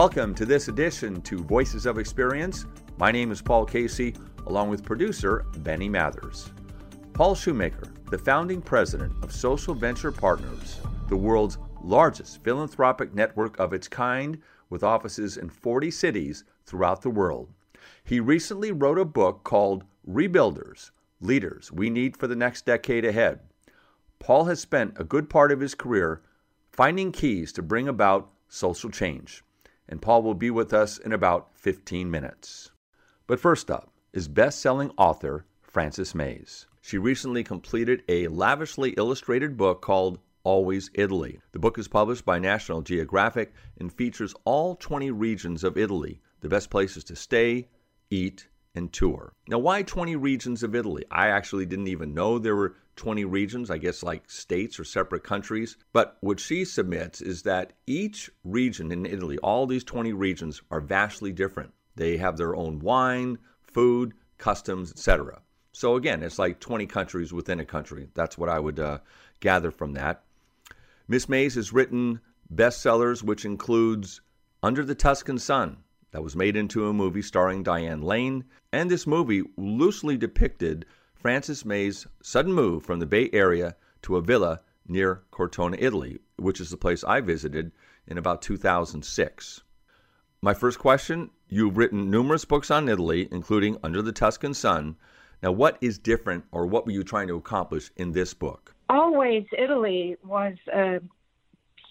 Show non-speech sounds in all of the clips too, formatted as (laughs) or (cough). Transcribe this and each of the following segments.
Welcome to this edition to Voices of Experience. My name is Paul Casey, along with producer Benny Mathers. Paul Shoemaker, the founding president of Social Venture Partners, the world's largest philanthropic network of its kind, with offices in 40 cities throughout the world. He recently wrote a book called Rebuilders Leaders We Need for the Next Decade Ahead. Paul has spent a good part of his career finding keys to bring about social change and Paul will be with us in about 15 minutes. But first up is best selling author Frances Mayes. She recently completed a lavishly illustrated book called Always Italy. The book is published by National Geographic and features all 20 regions of Italy, the best places to stay, eat, and tour. Now, why 20 regions of Italy? I actually didn't even know there were 20 regions, I guess like states or separate countries. But what she submits is that each region in Italy, all these 20 regions, are vastly different. They have their own wine, food, customs, etc. So again, it's like 20 countries within a country. That's what I would uh, gather from that. Miss Mayes has written bestsellers, which includes Under the Tuscan Sun, that was made into a movie starring Diane Lane, and this movie loosely depicted Frances Mayes' sudden move from the Bay Area to a villa near Cortona, Italy, which is the place I visited in about 2006. My first question You've written numerous books on Italy, including Under the Tuscan Sun. Now, what is different, or what were you trying to accomplish in this book? Always Italy was a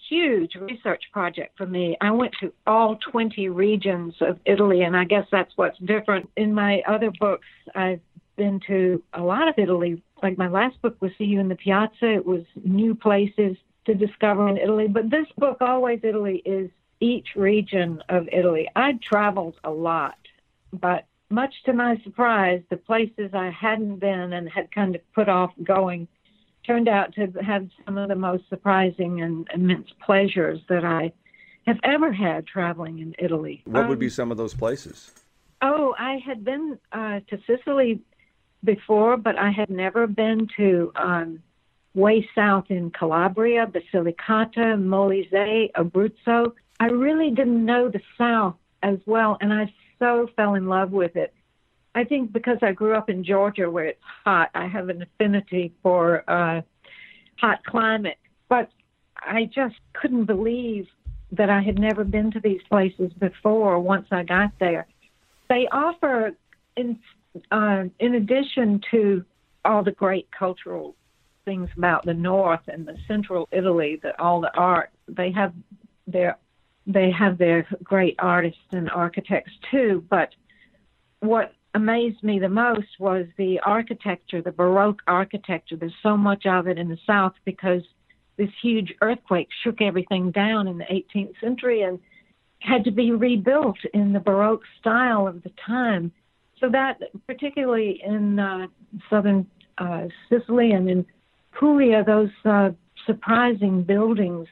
huge research project for me. I went to all 20 regions of Italy, and I guess that's what's different. In my other books, I've been to a lot of Italy. Like my last book was See You in the Piazza. It was new places to discover in Italy. But this book, Always Italy, is each region of Italy. I'd traveled a lot, but much to my surprise, the places I hadn't been and had kind of put off going turned out to have some of the most surprising and immense pleasures that I have ever had traveling in Italy. What um, would be um, some of those places? Oh, I had been uh, to Sicily before, but I had never been to um, way south in Calabria, Basilicata, Molise, Abruzzo. I really didn't know the South as well, and I so fell in love with it. I think because I grew up in Georgia where it's hot, I have an affinity for uh, hot climate. But I just couldn't believe that I had never been to these places before once I got there. They offer in uh, in addition to all the great cultural things about the north and the central Italy, that all the art they have their they have their great artists and architects too. But what amazed me the most was the architecture, the Baroque architecture. There's so much of it in the south because this huge earthquake shook everything down in the 18th century and had to be rebuilt in the Baroque style of the time so that, particularly in uh, southern uh, Sicily and in Puglia, those uh, surprising buildings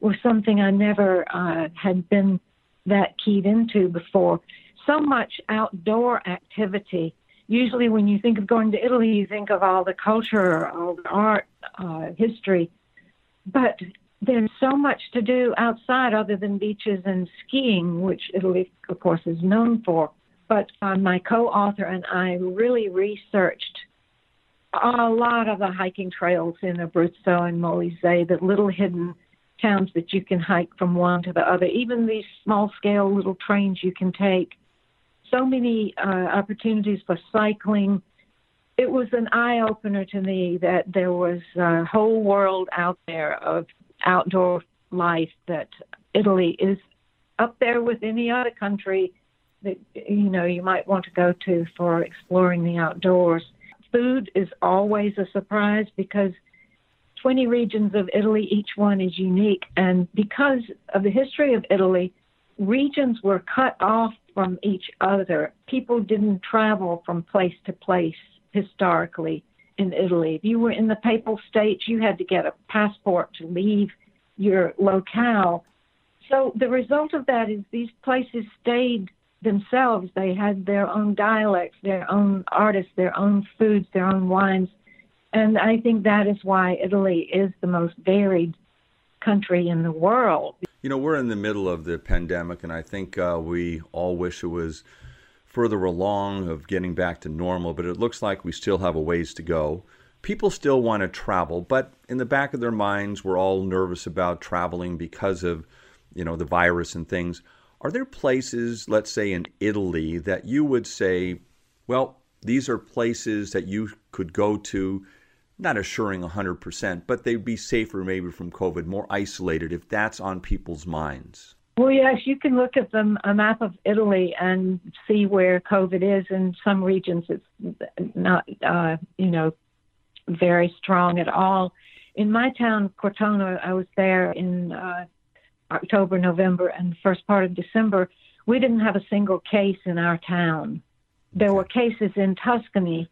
were something I never uh, had been that keyed into before. So much outdoor activity. Usually, when you think of going to Italy, you think of all the culture, all the art, uh, history. But there's so much to do outside other than beaches and skiing, which Italy, of course, is known for but uh, my co-author and I really researched a lot of the hiking trails in Abruzzo and Molise, the little hidden towns that you can hike from one to the other, even these small scale little trains you can take. So many uh, opportunities for cycling. It was an eye opener to me that there was a whole world out there of outdoor life that Italy is up there with any other country that you know you might want to go to for exploring the outdoors. Food is always a surprise because 20 regions of Italy, each one is unique, and because of the history of Italy, regions were cut off from each other. People didn't travel from place to place historically in Italy. If you were in the Papal States, you had to get a passport to leave your locale. So the result of that is these places stayed themselves. They had their own dialects, their own artists, their own foods, their own wines. And I think that is why Italy is the most varied country in the world. You know, we're in the middle of the pandemic, and I think uh, we all wish it was further along of getting back to normal, but it looks like we still have a ways to go. People still want to travel, but in the back of their minds, we're all nervous about traveling because of, you know, the virus and things. Are there places, let's say in Italy, that you would say, well, these are places that you could go to not assuring 100%, but they'd be safer maybe from COVID, more isolated if that's on people's minds? Well, yes, you can look at the, a map of Italy and see where COVID is. In some regions, it's not, uh, you know, very strong at all. In my town, Cortona, I was there in uh, October, November, and the first part of December. We didn't have a single case in our town. There were cases in Tuscany,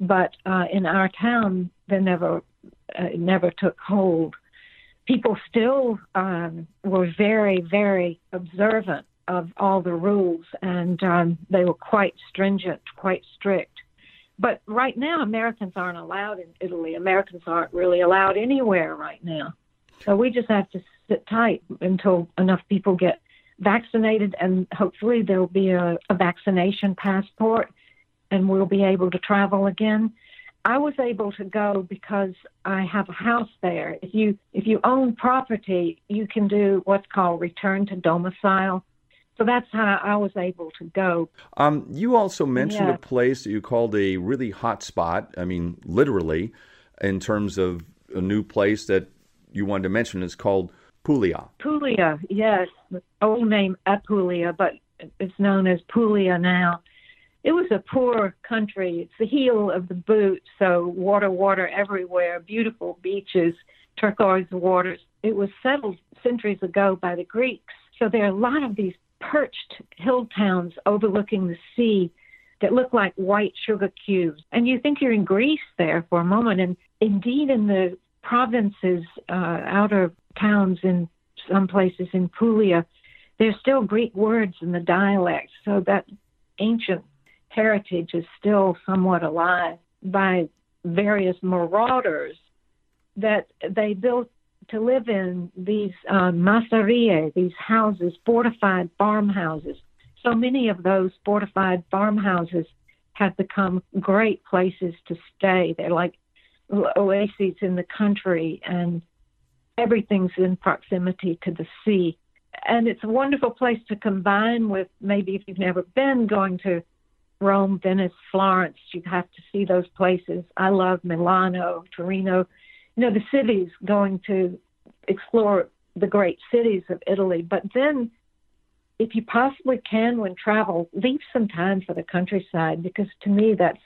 but uh, in our town, they never uh, never took hold. People still um, were very, very observant of all the rules, and um, they were quite stringent, quite strict. But right now, Americans aren't allowed in Italy. Americans aren't really allowed anywhere right now. So we just have to sit tight until enough people get vaccinated, and hopefully there'll be a, a vaccination passport, and we'll be able to travel again. I was able to go because I have a house there. If you if you own property, you can do what's called return to domicile. So that's how I was able to go. Um, you also mentioned yeah. a place that you called a really hot spot. I mean, literally, in terms of a new place that you wanted to mention is called Puglia. Puglia, yes, old name Apulia, but it's known as Puglia now it was a poor country. It's the heel of the boot, so water, water everywhere, beautiful beaches, turquoise waters. It was settled centuries ago by the Greeks. So there are a lot of these perched hill towns overlooking the sea that look like white sugar cubes. And you think you're in Greece there for a moment. And indeed, in the provinces, uh, outer towns in some places in Puglia, there's still Greek words in the dialect. So that ancient heritage is still somewhat alive by various marauders that they built to live in these uh, masserie, these houses, fortified farmhouses. So many of those fortified farmhouses have become great places to stay. They're like oases in the country, and everything's in proximity to the sea. And it's a wonderful place to combine with maybe if you've never been going to Rome, Venice, Florence. You have to see those places. I love Milano, Torino. You know, the cities, going to explore the great cities of Italy. But then, if you possibly can, when travel, leave some time for the countryside because to me, that's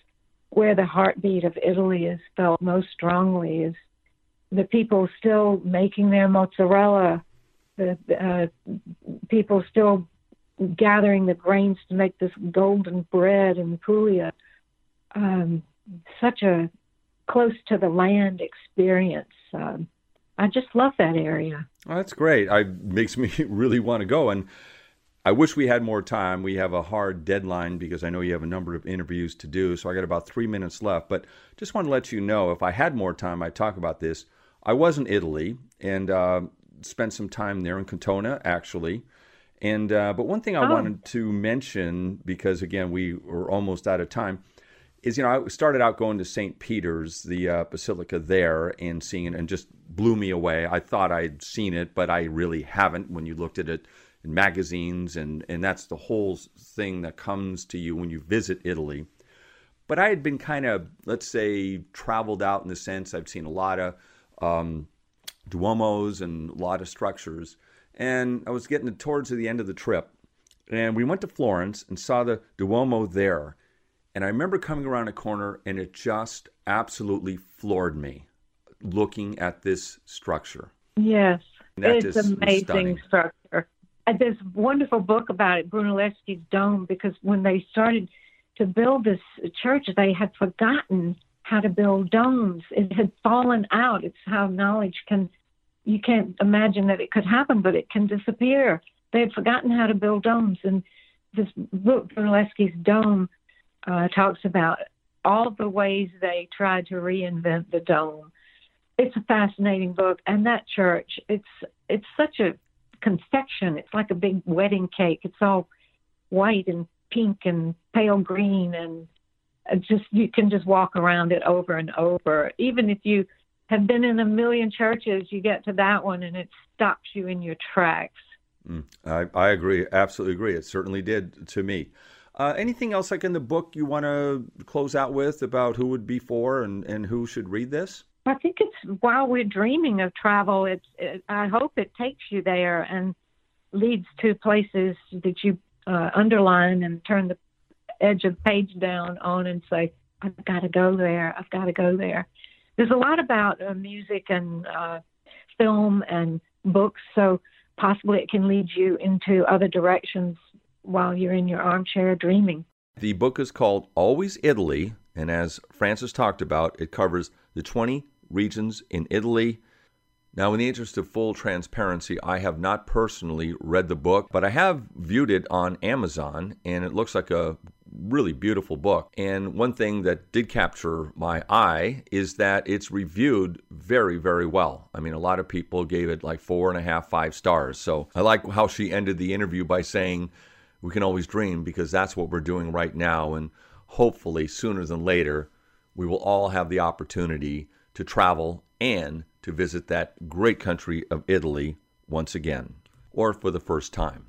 where the heartbeat of Italy is felt most strongly. Is the people still making their mozzarella, the uh, people still gathering the grains to make this golden bread in Puglia. Um, such a close to the land experience. Um, I just love that area. Oh, that's great. It makes me (laughs) really want to go. And I wish we had more time. We have a hard deadline because I know you have a number of interviews to do. So I got about three minutes left. But just want to let you know if I had more time, I'd talk about this. I was in Italy and uh, spent some time there in Cortona, actually. And uh, but one thing I oh. wanted to mention because again we were almost out of time is you know I started out going to St. Peter's, the uh, basilica there, and seeing it, and just blew me away. I thought I'd seen it, but I really haven't. When you looked at it in magazines, and and that's the whole thing that comes to you when you visit Italy. But I had been kind of, let's say, traveled out in the sense I've seen a lot of um, duomos and a lot of structures and I was getting towards the end of the trip, and we went to Florence and saw the Duomo there. And I remember coming around a corner, and it just absolutely floored me looking at this structure. Yes, it's amazing structure. There's a wonderful book about it, Brunelleschi's Dome, because when they started to build this church, they had forgotten how to build domes. It had fallen out. It's how knowledge can you can't imagine that it could happen, but it can disappear. They had forgotten how to build domes, and this book, Brunelleschi's Dome, uh, talks about all the ways they tried to reinvent the dome. It's a fascinating book, and that church, it's it's such a confection. It's like a big wedding cake. It's all white and pink and pale green, and just you can just walk around it over and over. Even if you have been in a million churches, you get to that one and it stops you in your tracks. Mm, I, I agree. Absolutely agree. It certainly did to me. Uh, anything else like in the book you want to close out with about who would be for and, and who should read this? I think it's while we're dreaming of travel, it's it, I hope it takes you there and leads to places that you uh, underline and turn the edge of page down on and say, I've got to go there. I've got to go there. There's a lot about uh, music and uh, film and books, so possibly it can lead you into other directions while you're in your armchair dreaming. The book is called Always Italy, and as Frances talked about, it covers the 20 regions in Italy. Now, in the interest of full transparency, I have not personally read the book, but I have viewed it on Amazon, and it looks like a really beautiful book. And one thing that did capture my eye is that it's reviewed very, very well. I mean, a lot of people gave it like four and a half, five stars. So I like how she ended the interview by saying, We can always dream because that's what we're doing right now. And hopefully, sooner than later, we will all have the opportunity to travel and to visit that great country of Italy once again, or for the first time.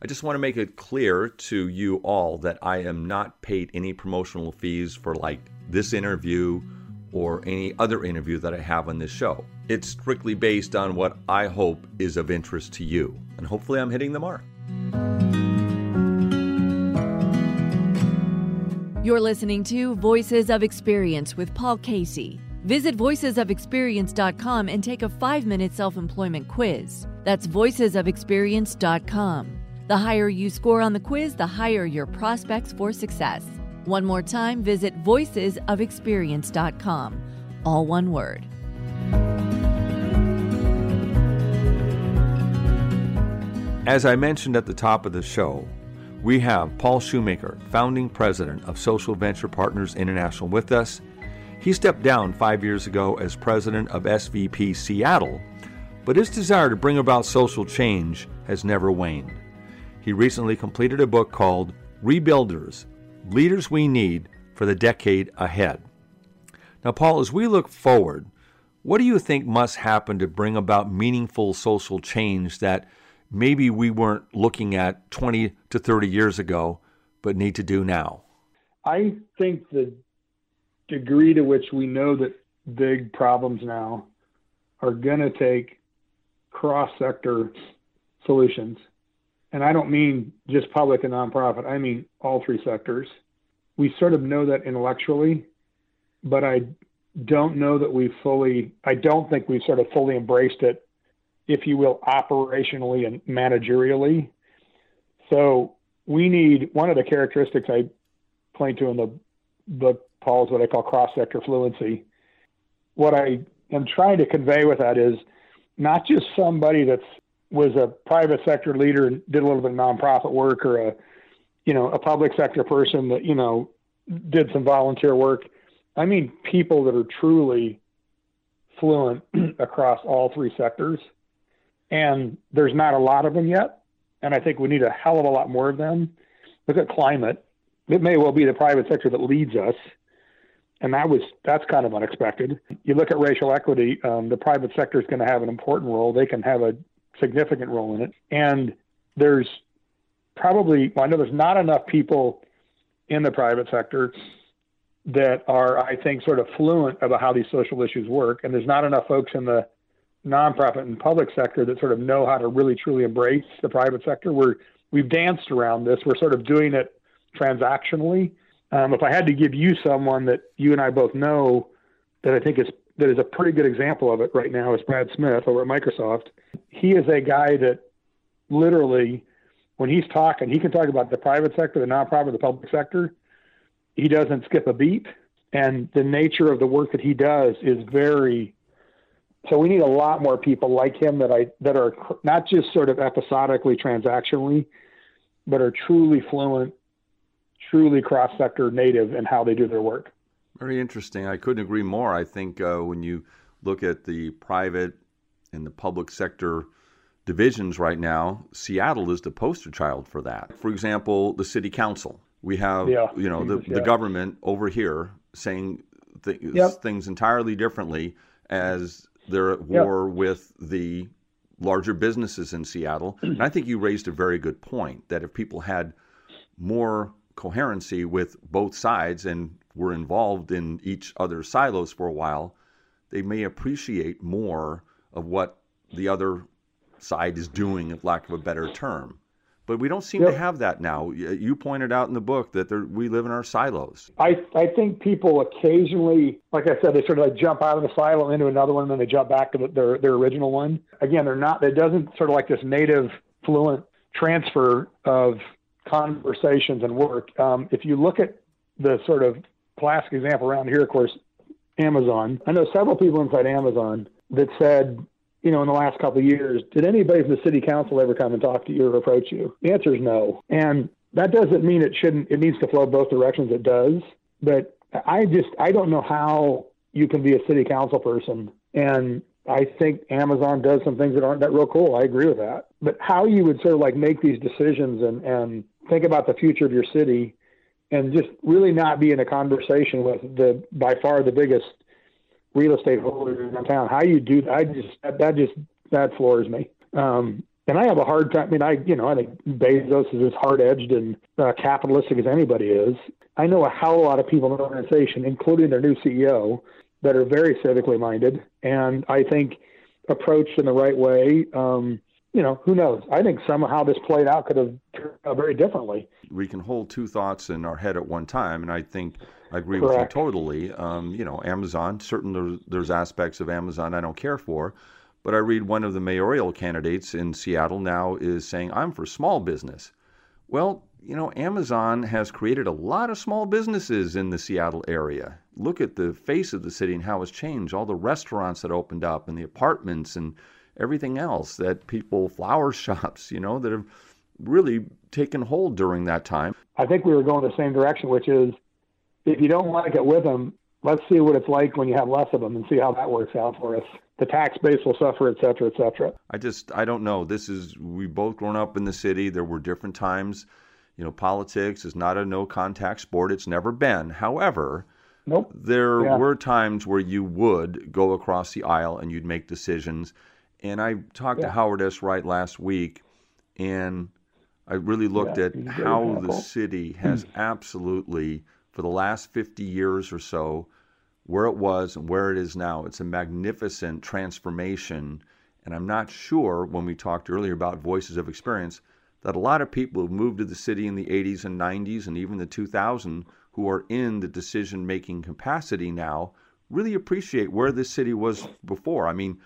I just want to make it clear to you all that I am not paid any promotional fees for like this interview or any other interview that I have on this show. It's strictly based on what I hope is of interest to you, and hopefully I'm hitting the mark. You're listening to Voices of Experience with Paul Casey. Visit voicesofexperience.com and take a five minute self employment quiz. That's voicesofexperience.com. The higher you score on the quiz, the higher your prospects for success. One more time, visit voicesofexperience.com. All one word. As I mentioned at the top of the show, we have Paul Shoemaker, founding president of Social Venture Partners International, with us. He stepped down five years ago as president of SVP Seattle, but his desire to bring about social change has never waned he recently completed a book called Rebuilders Leaders We Need for the Decade Ahead. Now, Paul, as we look forward, what do you think must happen to bring about meaningful social change that maybe we weren't looking at 20 to 30 years ago, but need to do now? I think the degree to which we know that big problems now are going to take cross sector solutions and I don't mean just public and nonprofit, I mean all three sectors. We sort of know that intellectually, but I don't know that we fully, I don't think we've sort of fully embraced it, if you will, operationally and managerially. So we need one of the characteristics I point to in the book, Paul, is what I call cross sector fluency. What I am trying to convey with that is not just somebody that's was a private sector leader and did a little bit of nonprofit work or a you know a public sector person that you know did some volunteer work i mean people that are truly fluent (clears throat) across all three sectors and there's not a lot of them yet. And i think we need a hell of a lot more of them. Look at climate. It may well be the private sector that leads us. And that was that's kind of unexpected. You look at racial equity um, the private sector is going to have an important role. They can have a significant role in it. And there's probably, well, I know there's not enough people in the private sector that are, I think, sort of fluent about how these social issues work. And there's not enough folks in the nonprofit and public sector that sort of know how to really truly embrace the private sector. We're, we've danced around this. We're sort of doing it transactionally. Um, if I had to give you someone that you and I both know that I think is that is a pretty good example of it right now is Brad Smith over at Microsoft. He is a guy that literally, when he's talking, he can talk about the private sector, the nonprofit, the public sector. He doesn't skip a beat. And the nature of the work that he does is very so we need a lot more people like him that I that are not just sort of episodically transactionally, but are truly fluent, truly cross sector native in how they do their work. Very interesting. I couldn't agree more. I think uh, when you look at the private and the public sector divisions right now, Seattle is the poster child for that. For example, the city council. We have, yeah, you know, the, yeah. the government over here saying th- Yep. things entirely differently as they're at war with the larger businesses in Seattle. (clears throat) And I think you raised a very good point that if people had more coherency with both sides and were involved in each other's silos for a while, they may appreciate more of what the other side is doing, if lack of a better term. But we don't seem to have that now. You pointed out in the book that there, we live in our silos. I, I think people occasionally, like I said, they sort of like jump out of the silo into another one, and then they jump back to the, their their original one. Again, they're not. It doesn't sort of like this native fluent transfer of conversations and work. Um, if you look at the sort of classic example around here, of course, Amazon. I know several people inside Amazon that said, you know, in the last couple of years, did anybody from the city council ever come and talk to you or approach you? The answer is no. And that doesn't mean it shouldn't, it needs to flow both directions. It does. But I just, I don't know how you can be a city council person. And I think Amazon does some things that aren't that real cool. I agree with that. But how you would sort of like make these decisions and, and think about the future of your city and just really not be in a conversation with the, by far the biggest real estate holder in town. How you do I just that, that just that floors me. Um, and I have a hard time. I mean, I you know I think Bezos is as hard edged and uh, capitalistic as anybody is. I know a hell of a lot of people in the organization, including their new CEO, that are very civically minded, and I think approached in the right way. Um, you know, who knows? I think somehow this played out could have turned out very differently. We can hold two thoughts in our head at one time, and I think I agree with you totally. Um, you know, Amazon, certainly there's, there's aspects of Amazon I don't care for, but I read one of the mayoral candidates in Seattle now is saying, I'm for small business. Well, you know, Amazon has created a lot of small businesses in the Seattle area. Look at the face of the city and how it's changed. All the restaurants that opened up and the apartments and everything else that people, flower (laughs) shops, you know, that have really taken hold during that time. I think we were going the same direction, which is if you don't like it with them, let's see what it's like when you have less of them and see how that works out for us. The tax base will suffer, et cetera, et cetera. I just I don't know. This is we both grown up in the city. There were different times. You know, politics is not a no contact sport. It's never been. However, Nope. there Yeah. were times where you would go across the aisle and you'd make decisions. And I talked to Howard S. Wright last week, and I really looked Yeah, at he's a great how the city has hmm. absolutely, for the last 50 years or so, where it was and where it is now. It's a magnificent transformation. And I'm not sure when we talked earlier about voices of experience that a lot of people who moved to the city in the 80s and 90s and even the 2000 who are in the decision making capacity now really appreciate where this city was before. I mean,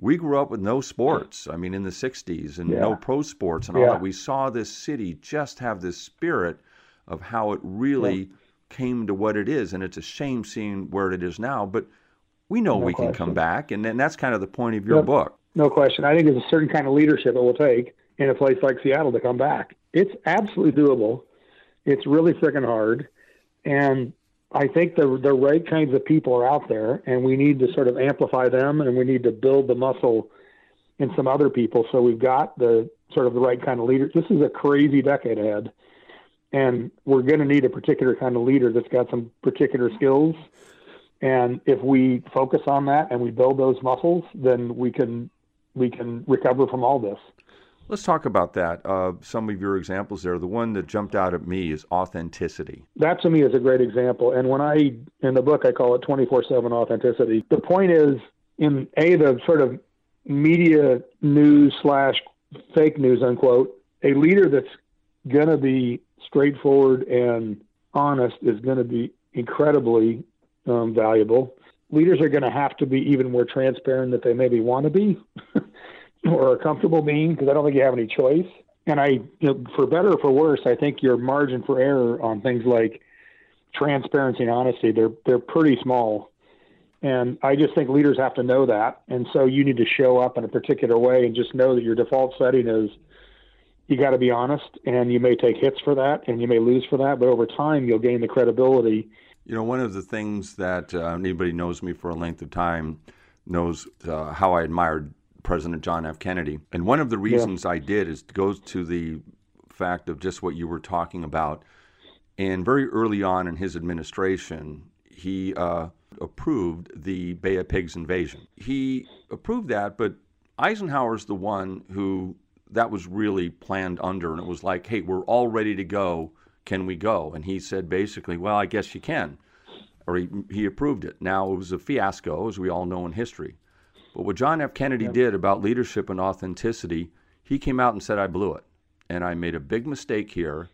we grew up with no sports. I mean, in the 60s and no pro sports and all Yeah. that. We saw this city just have this spirit of how it really came to what it is. And it's a shame seeing where it is now, but we know No we can come back. And, and that's kind of the point of your Yep. book. No question. I think there's a certain kind of leadership it will take in a place like Seattle to come back. It's absolutely doable. It's really freaking hard. And I think the the right kinds of people are out there and we need to sort of amplify them and we need to build the muscle in some other people so we've got the sort of the right kind of leader. This is a crazy decade ahead. And we're going to need a particular kind of leader that's got some particular skills. And if we focus on that and we build those muscles, then we can we can recover from all this. Let's talk about that. Uh, some of your examples there. The one that jumped out at me is authenticity. That to me is a great example. And when I in the book I call it 24/7 authenticity. The point is in a the sort of media news slash fake news unquote. A leader that's going to be straightforward and honest is going to be incredibly um, valuable. Leaders are going to have to be even more transparent that they maybe want to be (laughs) or are comfortable being because I don't think you have any choice. And I, you know, for better or for worse, I think your margin for error on things like transparency and honesty they're they're pretty small. And I just think leaders have to know that. And so you need to show up in a particular way and just know that your default setting is you got to be honest and you may take hits for that and you may lose for that, but over time you'll gain the credibility. You know, one of the things that uh, anybody knows me for a length of time knows uh, how I admired President John F. Kennedy. And one of the reasons yeah. I did is goes to the fact of just what you were talking about. And very early on in his administration, he uh, approved the Bay of Pigs invasion. He approved that, but Eisenhower's the one who that was really planned under, and it was like, hey, we're all ready to go. Can we go? And he said basically, well, I guess you can. Or he, he approved it. Now, it was a fiasco, as we all know in history. But what John F. Kennedy yep. did about leadership and authenticity, he came out and said, I blew it. And I made a big mistake here,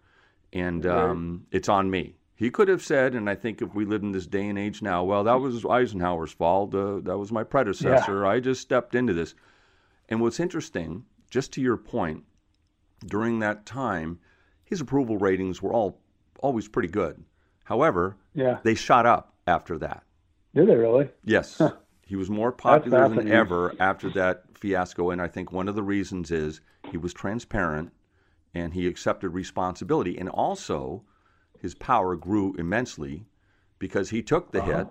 and um, it's on me. He could have said, and I think if we live in this day and age now, well, that was Eisenhower's fault. Uh, that was my predecessor. Yeah. I just stepped into this. And what's interesting, just to your point, during that time, his approval ratings were all always pretty good. However, yeah. they shot up after that. Did they really? Yes. Huh. He was more popular than ever after that fiasco. And I think one of the reasons is he was transparent and he accepted responsibility. And also, his power grew immensely because he took the uh-huh. hit,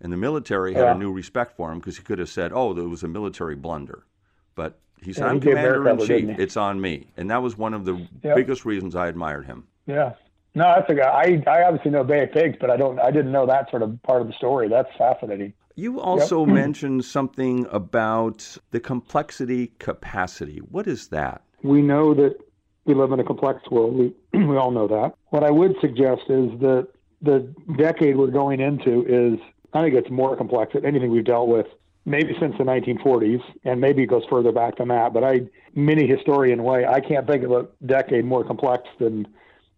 and the military had yeah. a new respect for him because he could have said, "Oh, there was a military blunder," but he said, yeah, "I'm commander in chief. It's on me," and that was one of the yep. biggest reasons I admired him. Yeah. No, that's a guy. I, I obviously know Bay of Pigs, but I don't. I didn't know that sort of part of the story. That's fascinating. You also yep. (clears throat) mentioned something about the complexity capacity. What is that? We know that we live in a complex world. We (clears throat) we all know that. What I would suggest is that the decade we're going into is I think it's more complex than anything we've dealt with maybe since the 1940s, and maybe it goes further back than that. But I, many historian way, I can't think of a decade more complex than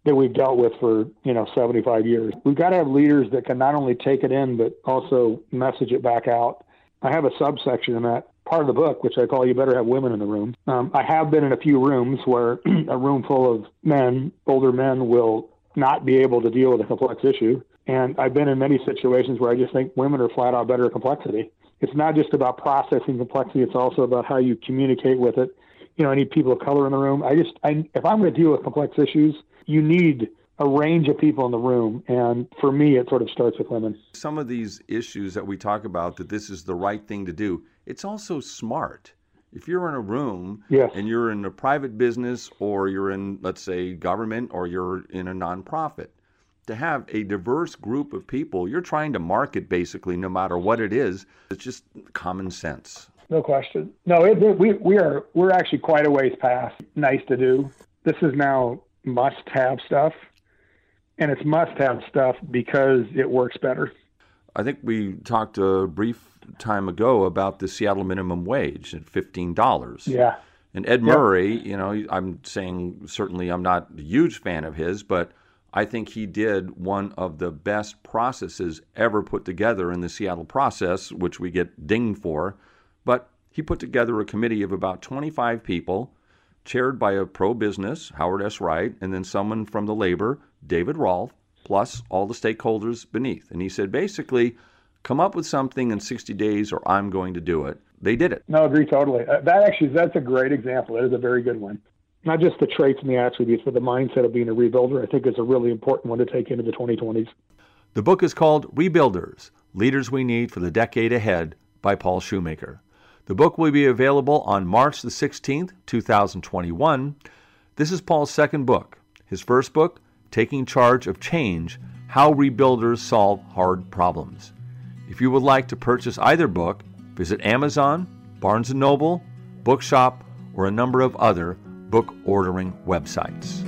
that we've dealt with for you know 75 years. We've got to have leaders that can not only take it in but also message it back out. I have a subsection in that part of the book, which I call "You Better Have Women in the Room." Um, I have been in a few rooms where (clears throat) a room full of men, older men, will not be able to deal with a complex issue, and I've been in many situations where I just think women are flat out better at complexity. It's not just about processing complexity; it's also about how you communicate with it. You know, I need people of color in the room. I just, I, if I'm going to deal with complex issues, you need a range of people in the room. And for me, it sort of starts with women. Some of these issues that we talk about, that this is the right thing to do, it's also smart. If you're in a room yes. and you're in a private business or you're in, let's say, government or you're in a nonprofit, to have a diverse group of people, you're trying to market basically no matter what it is. It's just common sense. No question. No, it, we, we are, we're actually quite a ways past nice to do. This is now must have stuff and it's must have stuff because it works better. I think we talked a brief time ago about the Seattle minimum wage at fifteen dollars. Yeah. And Ed Murray, yep. you know, I'm saying certainly I'm not a huge fan of his, but I think he did one of the best processes ever put together in the Seattle process, which we get dinged for. But he put together a committee of about 25 people, chaired by a pro business, Howard S. Wright, and then someone from the labor, David Rolf, plus all the stakeholders beneath. And he said, basically, come up with something in 60 days or I'm going to do it. They did it. No, I agree totally. Uh, that actually, that's a great example. That is a very good one. Not just the traits and the attributes, but the mindset of being a rebuilder, I think is a really important one to take into the 2020s. The book is called Rebuilders Leaders We Need for the Decade Ahead by Paul Shoemaker. The book will be available on March the 16th, 2021. This is Paul's second book. His first book, Taking Charge of Change How Rebuilders Solve Hard Problems. If you would like to purchase either book, visit Amazon, Barnes & Noble, Bookshop, or a number of other book ordering websites.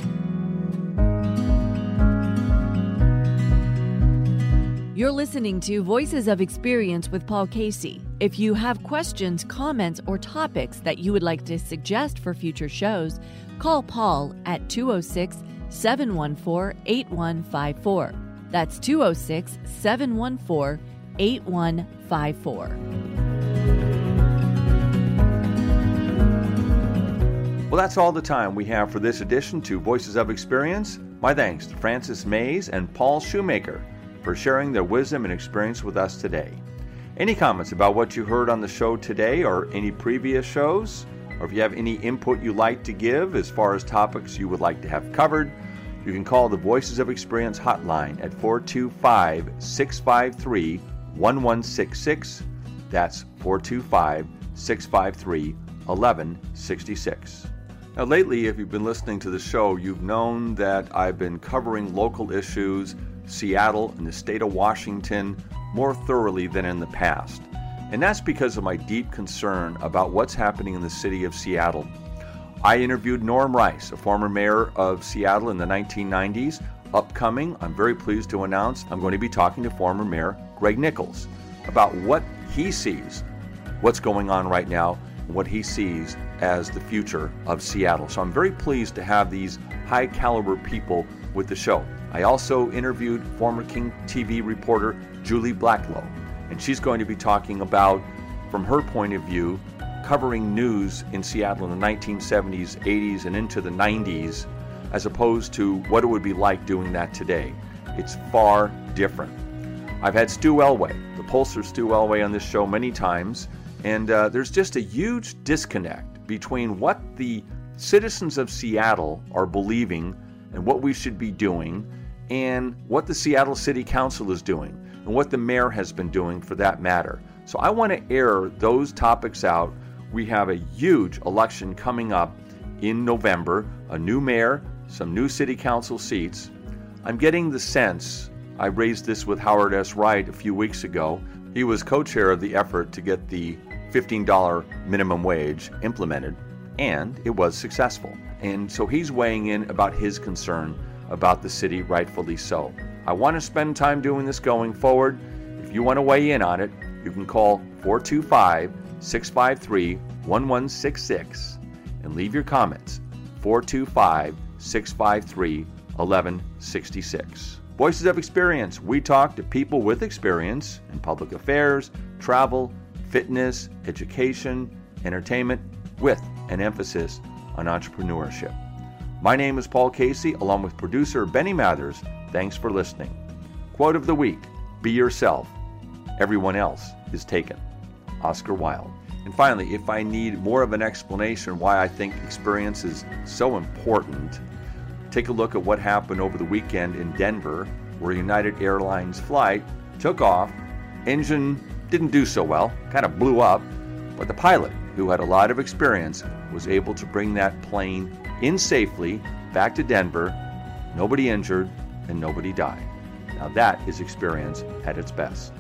You're listening to Voices of Experience with Paul Casey. If you have questions, comments, or topics that you would like to suggest for future shows, call Paul at 206 714 8154. That's 206 714 8154. Well, that's all the time we have for this edition to Voices of Experience. My thanks to Frances Mayes and Paul Shoemaker for sharing their wisdom and experience with us today. Any comments about what you heard on the show today or any previous shows? Or if you have any input you'd like to give as far as topics you would like to have covered, you can call the Voices of Experience hotline at 425 653 1166. That's 425 653 1166. Now, lately, if you've been listening to the show, you've known that I've been covering local issues, Seattle and the state of Washington, more thoroughly than in the past. And that's because of my deep concern about what's happening in the city of Seattle. I interviewed Norm Rice, a former mayor of Seattle in the 1990s. Upcoming, I'm very pleased to announce I'm going to be talking to former Mayor Greg Nickels about what he sees, what's going on right now, what he sees as the future of Seattle. So I'm very pleased to have these high caliber people with the show. I also interviewed former King TV reporter Julie Blacklow, and she's going to be talking about, from her point of view, covering news in Seattle in the 1970s, 80s, and into the 90s, as opposed to what it would be like doing that today. It's far different. I've had Stu Elway, the pollster Stu Elway, on this show many times, and uh, there's just a huge disconnect between what the citizens of Seattle are believing and what we should be doing, and what the Seattle City Council is doing, and what the mayor has been doing for that matter. So I want to air those topics out. We have a huge election coming up in November, a new mayor, some new city council seats. I'm getting the sense, I raised this with Howard S. Wright a few weeks ago. He was co chair of the effort to get the $15 minimum wage implemented, and it was successful. And so he's weighing in about his concern about the city, rightfully so. I want to spend time doing this going forward. If you want to weigh in on it, you can call 425 653 1166 and leave your comments. 425 653 1166. Voices of Experience. We talk to people with experience in public affairs, travel, fitness, education, entertainment, with an emphasis on entrepreneurship. My name is Paul Casey, along with producer Benny Mathers. Thanks for listening. Quote of the week Be yourself. Everyone else is taken. Oscar Wilde. And finally, if I need more of an explanation why I think experience is so important, take a look at what happened over the weekend in Denver, where United Airlines flight took off, engine didn't do so well, kind of blew up, but the pilot, who had a lot of experience, was able to bring that plane in safely back to Denver, nobody injured, and nobody died. Now that is experience at its best.